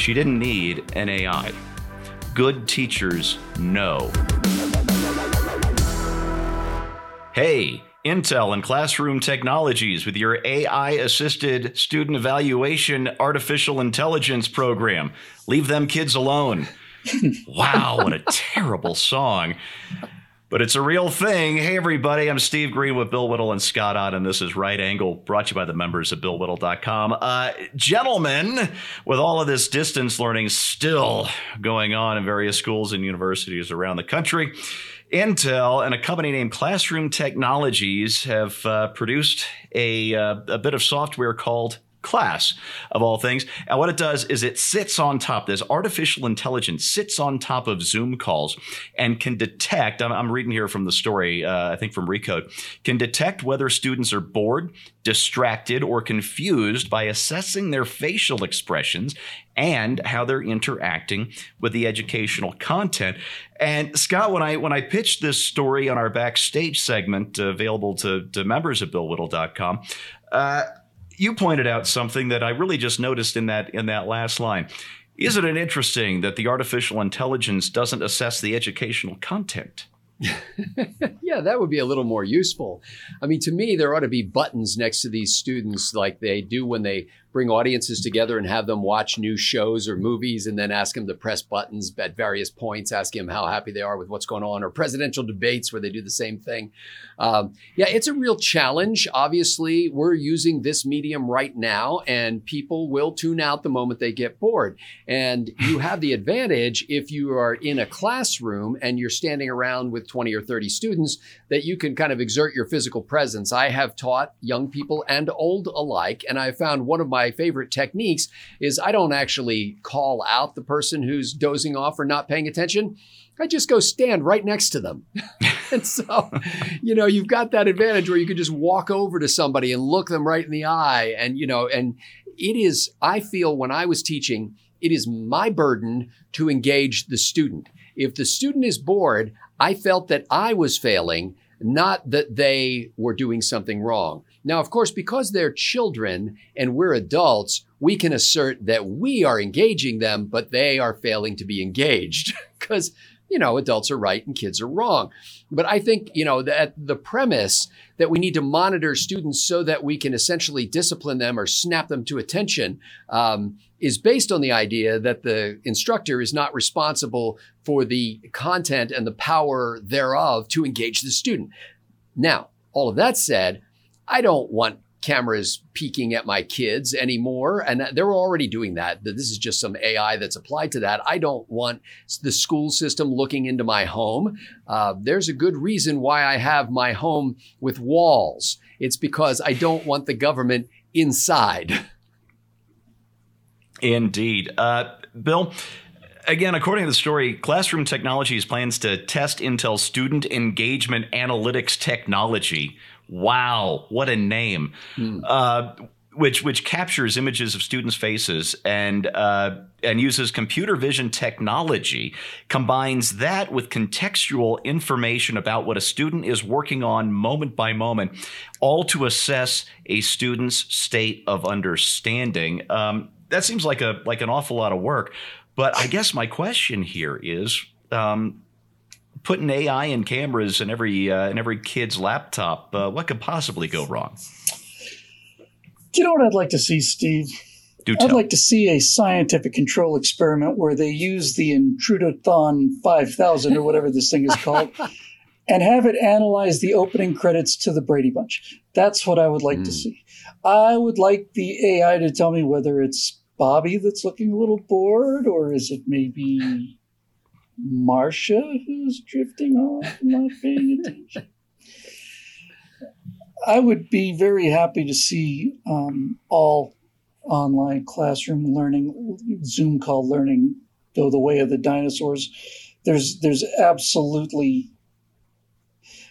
she didn't need an AI. Good teachers know. Hey, Intel and Classroom Technologies with your AI assisted student evaluation artificial intelligence program. Leave them kids alone. wow, what a terrible song. But it's a real thing. Hey, everybody, I'm Steve Green with Bill Whittle and Scott Ott, and this is Right Angle, brought to you by the members of BillWhittle.com. Uh, gentlemen, with all of this distance learning still going on in various schools and universities around the country, Intel and a company named Classroom Technologies have uh, produced a, uh, a bit of software called class of all things. And what it does is it sits on top, this artificial intelligence sits on top of Zoom calls and can detect, I'm, I'm reading here from the story, uh, I think from Recode, can detect whether students are bored, distracted, or confused by assessing their facial expressions and how they're interacting with the educational content. And Scott, when I when I pitched this story on our backstage segment uh, available to, to members of BillWhittle.com, uh, you pointed out something that I really just noticed in that in that last line. Isn't it interesting that the artificial intelligence doesn't assess the educational content? yeah, that would be a little more useful. I mean, to me, there ought to be buttons next to these students like they do when they bring audiences together and have them watch new shows or movies and then ask them to press buttons at various points, ask them how happy they are with what's going on, or presidential debates where they do the same thing. Um, yeah, it's a real challenge. Obviously, we're using this medium right now, and people will tune out the moment they get bored. And you have the advantage if you are in a classroom and you're standing around with 20 or 30 students that you can kind of exert your physical presence. I have taught young people and old alike, and I found one of my my favorite techniques is I don't actually call out the person who's dozing off or not paying attention. I just go stand right next to them. and so, you know, you've got that advantage where you can just walk over to somebody and look them right in the eye. And, you know, and it is, I feel when I was teaching, it is my burden to engage the student. If the student is bored, I felt that I was failing, not that they were doing something wrong. Now, of course, because they're children and we're adults, we can assert that we are engaging them, but they are failing to be engaged because, you know, adults are right and kids are wrong. But I think, you know, that the premise that we need to monitor students so that we can essentially discipline them or snap them to attention um, is based on the idea that the instructor is not responsible for the content and the power thereof to engage the student. Now, all of that said, I don't want cameras peeking at my kids anymore. And they're already doing that. This is just some AI that's applied to that. I don't want the school system looking into my home. Uh, there's a good reason why I have my home with walls. It's because I don't want the government inside. Indeed. Uh, Bill, again, according to the story, Classroom Technologies plans to test Intel student engagement analytics technology Wow, what a name! Hmm. Uh, which which captures images of students' faces and uh, and uses computer vision technology, combines that with contextual information about what a student is working on moment by moment, all to assess a student's state of understanding. Um, that seems like a like an awful lot of work. But I guess my question here is. Um, putting AI and cameras in every uh, in every kid's laptop, uh, what could possibly go wrong? Do you know what I'd like to see, Steve? I'd like to see a scientific control experiment where they use the Intrudothon 5000 or whatever this thing is called and have it analyze the opening credits to the Brady Bunch. That's what I would like mm. to hmm. see. I would like the AI to tell me whether it's Bobby that's looking a little bored or is it maybe Marcia who's drifting off and not paying attention. I would be very happy to see um, all online classroom learning, Zoom call learning go the way of the dinosaurs. There's there's absolutely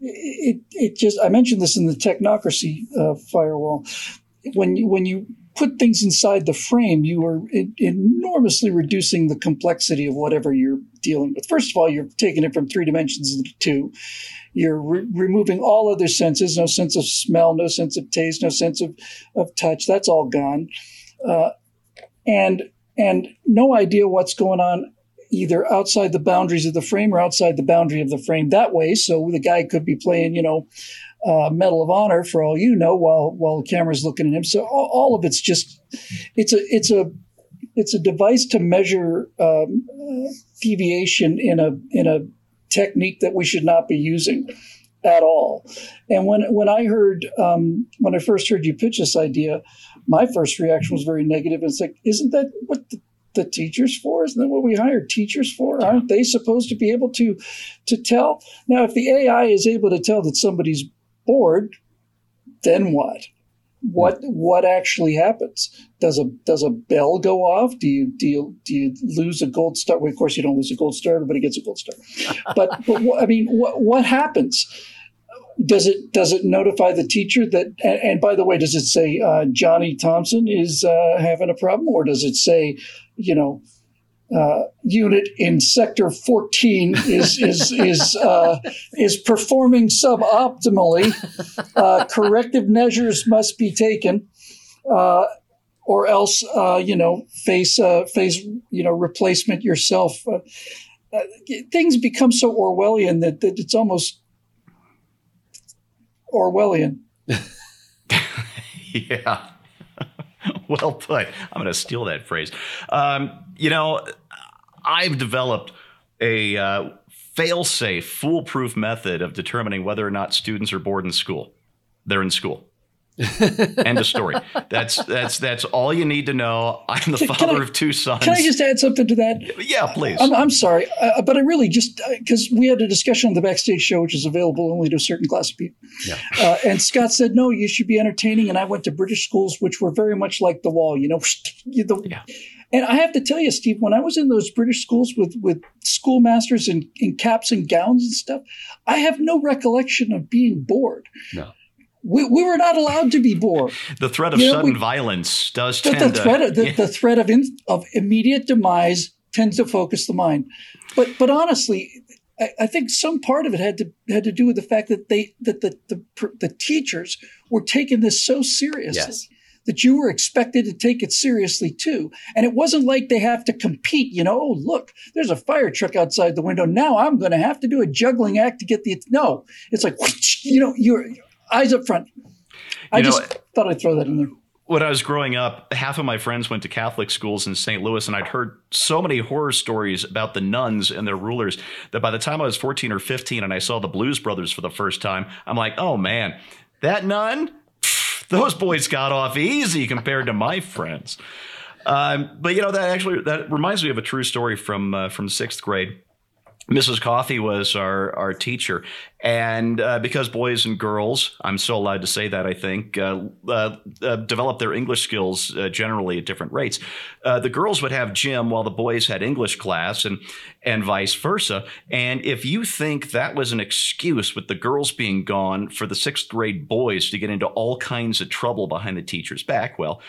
it, it just I mentioned this in the technocracy uh, firewall when you, when you put things inside the frame, you are enormously reducing the complexity of whatever you're dealing with. First of all, you're taking it from three dimensions into two. You're re- removing all other senses, no sense of smell, no sense of taste, no sense of, of touch. That's all gone. Uh, and and no idea what's going on either outside the boundaries of the frame or outside the boundary of the frame that way. So the guy could be playing, you know, uh, Medal of Honor for all you know, while while the camera's looking at him. So all, all of it's just it's a it's a it's a device to measure um, uh, deviation in a in a technique that we should not be using at all. And when when I heard um, when I first heard you pitch this idea, my first reaction was very negative. It's like, isn't that what the, the teachers for? Isn't that what we hired teachers for? Aren't they supposed to be able to to tell? Now, if the AI is able to tell that somebody's bored, then what? What what actually happens? Does a does a bell go off? Do you do you do you lose a gold star? Well, of course, you don't lose a gold star. Everybody gets a gold star. But but I mean, what what happens? Does it does it notify the teacher that? And, and by the way, does it say uh, Johnny Thompson is uh, having a problem, or does it say, you know, uh, unit in sector 14 is is is uh, is performing suboptimally. Uh, corrective measures must be taken, uh, or else uh, you know face uh, face you know replacement yourself. things become so Orwellian that, that it's almost Orwellian. yeah. well put. I'm going to steal that phrase. Um, you know, I've developed a uh, fail-safe, foolproof method of determining whether or not students are bored in school. They're in school. End of story. That's that's that's all you need to know. I'm the Can- can father I- of two sons. Can I just add something to that? yeah, please. I'm, I'm sorry, uh, but I really just because we had a discussion on the backstage show, which is available only to a certain class of people. Yeah. Uh, and Scott said, "No, you should be entertaining." And I went to British schools, which were very much like the wall, you know. the- Yeah. And I have to tell you, Steve, when I was in those British schools with with schoolmasters in, in caps and gowns and stuff, I have no recollection of being bored. No. We, we were not allowed to be bored. the threat of you know, sudden we- violence does The, tend the to. threat of the, Yeah. the threat of in, of immediate demise tends to focus the mind. But but honestly, I, I think some part of it had to had to do with the fact that they that the the, pr- the teachers were taking this so seriously. Yes. That you were expected to take it seriously too. And it wasn't like they have to compete, you know, oh, look, there's a fire truck outside the window. Now I'm going to have to do a juggling act to get the. No, it's like, you know, your eyes up front. I You know, just thought I'd throw that in there. when I was growing up, half of my friends went to Catholic schools in St. Louis, and I'd heard so many horror stories about the nuns and their rulers that by the time I was 14 or 15 and I saw the Blues Brothers for the first time, I'm like, oh man, that nun? Pfft, Those boys got off easy compared to my friends. Um, but you know that actually that reminds me of a true story from uh, from sixth grade. Mrs. Coffey was our, our teacher. And uh, because boys and girls, I'm so allowed to say that, I think, uh, uh, uh, develop their English skills uh, generally at different rates, uh, the girls would have gym while the boys had English class and, and vice versa. And if you think that was an excuse with the girls being gone for the sixth grade boys to get into all kinds of trouble behind the teacher's back, well,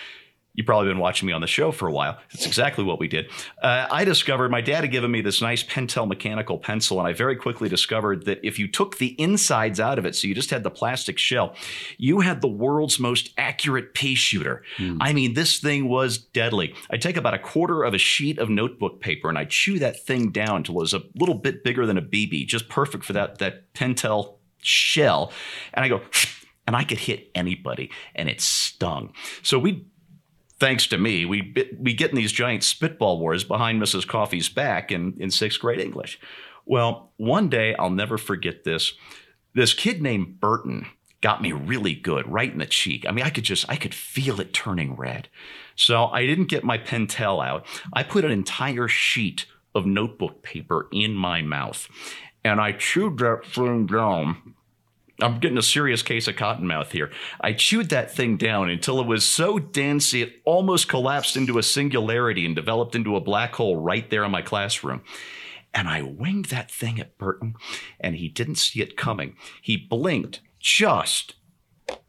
You've probably been watching me on the show for a while. That's exactly what we did. Uh, I discovered my dad had given me this nice Pentel mechanical pencil, and I very quickly discovered that if you took the insides out of it, so you just had the plastic shell, you had the world's most accurate pea shooter. I mean, this thing was deadly. I'd take about a quarter of a sheet of notebook paper and I'd chew that thing down until it was a little bit bigger than a BB, just perfect for that, that Pentel shell. And I go, and I could hit anybody, and it stung. So we thanks to me, we we get in these giant spitball wars behind Mrs. Coffey's back in, in sixth grade English. Well, one day I'll never forget this. This kid named Burton got me really good right in the cheek. I mean, I could just I could feel it turning red. So I didn't get my Pentel out. I put an entire sheet of notebook paper in my mouth, and I chewed that thing down I'm getting a serious case of cottonmouth here. I chewed that thing down until it was so dense it almost collapsed into a singularity and developed into a black hole right there in my classroom. And I winged that thing at Burton, and he didn't see it coming. He blinked just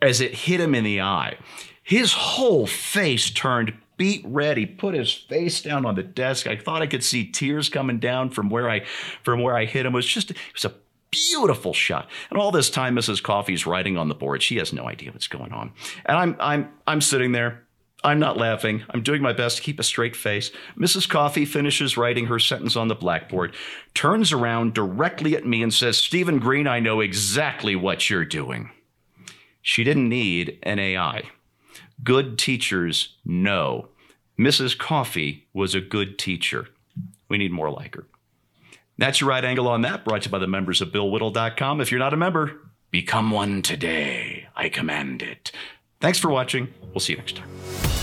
as it hit him in the eye. His whole face turned beet red. He put his face down on the desk. I thought I could see tears coming down from where I from where I hit him. It was just it was a beautiful shot. And all this time, Mrs. Coffey's writing on the board. She has no idea what's going on. And I'm I'm I'm sitting there. I'm not laughing. I'm doing my best to keep a straight face. Mrs. Coffey finishes writing her sentence on the blackboard, turns around directly at me, and says, Stephen Green, I know exactly what you're doing. She didn't need an AI. Good teachers know. Mrs. Coffey was a good teacher. We need more like her. That's your right angle on that, brought to you by the members of BillWhittle.com. If you're not a member, become one today. I command it. Thanks for watching. We'll see you next time.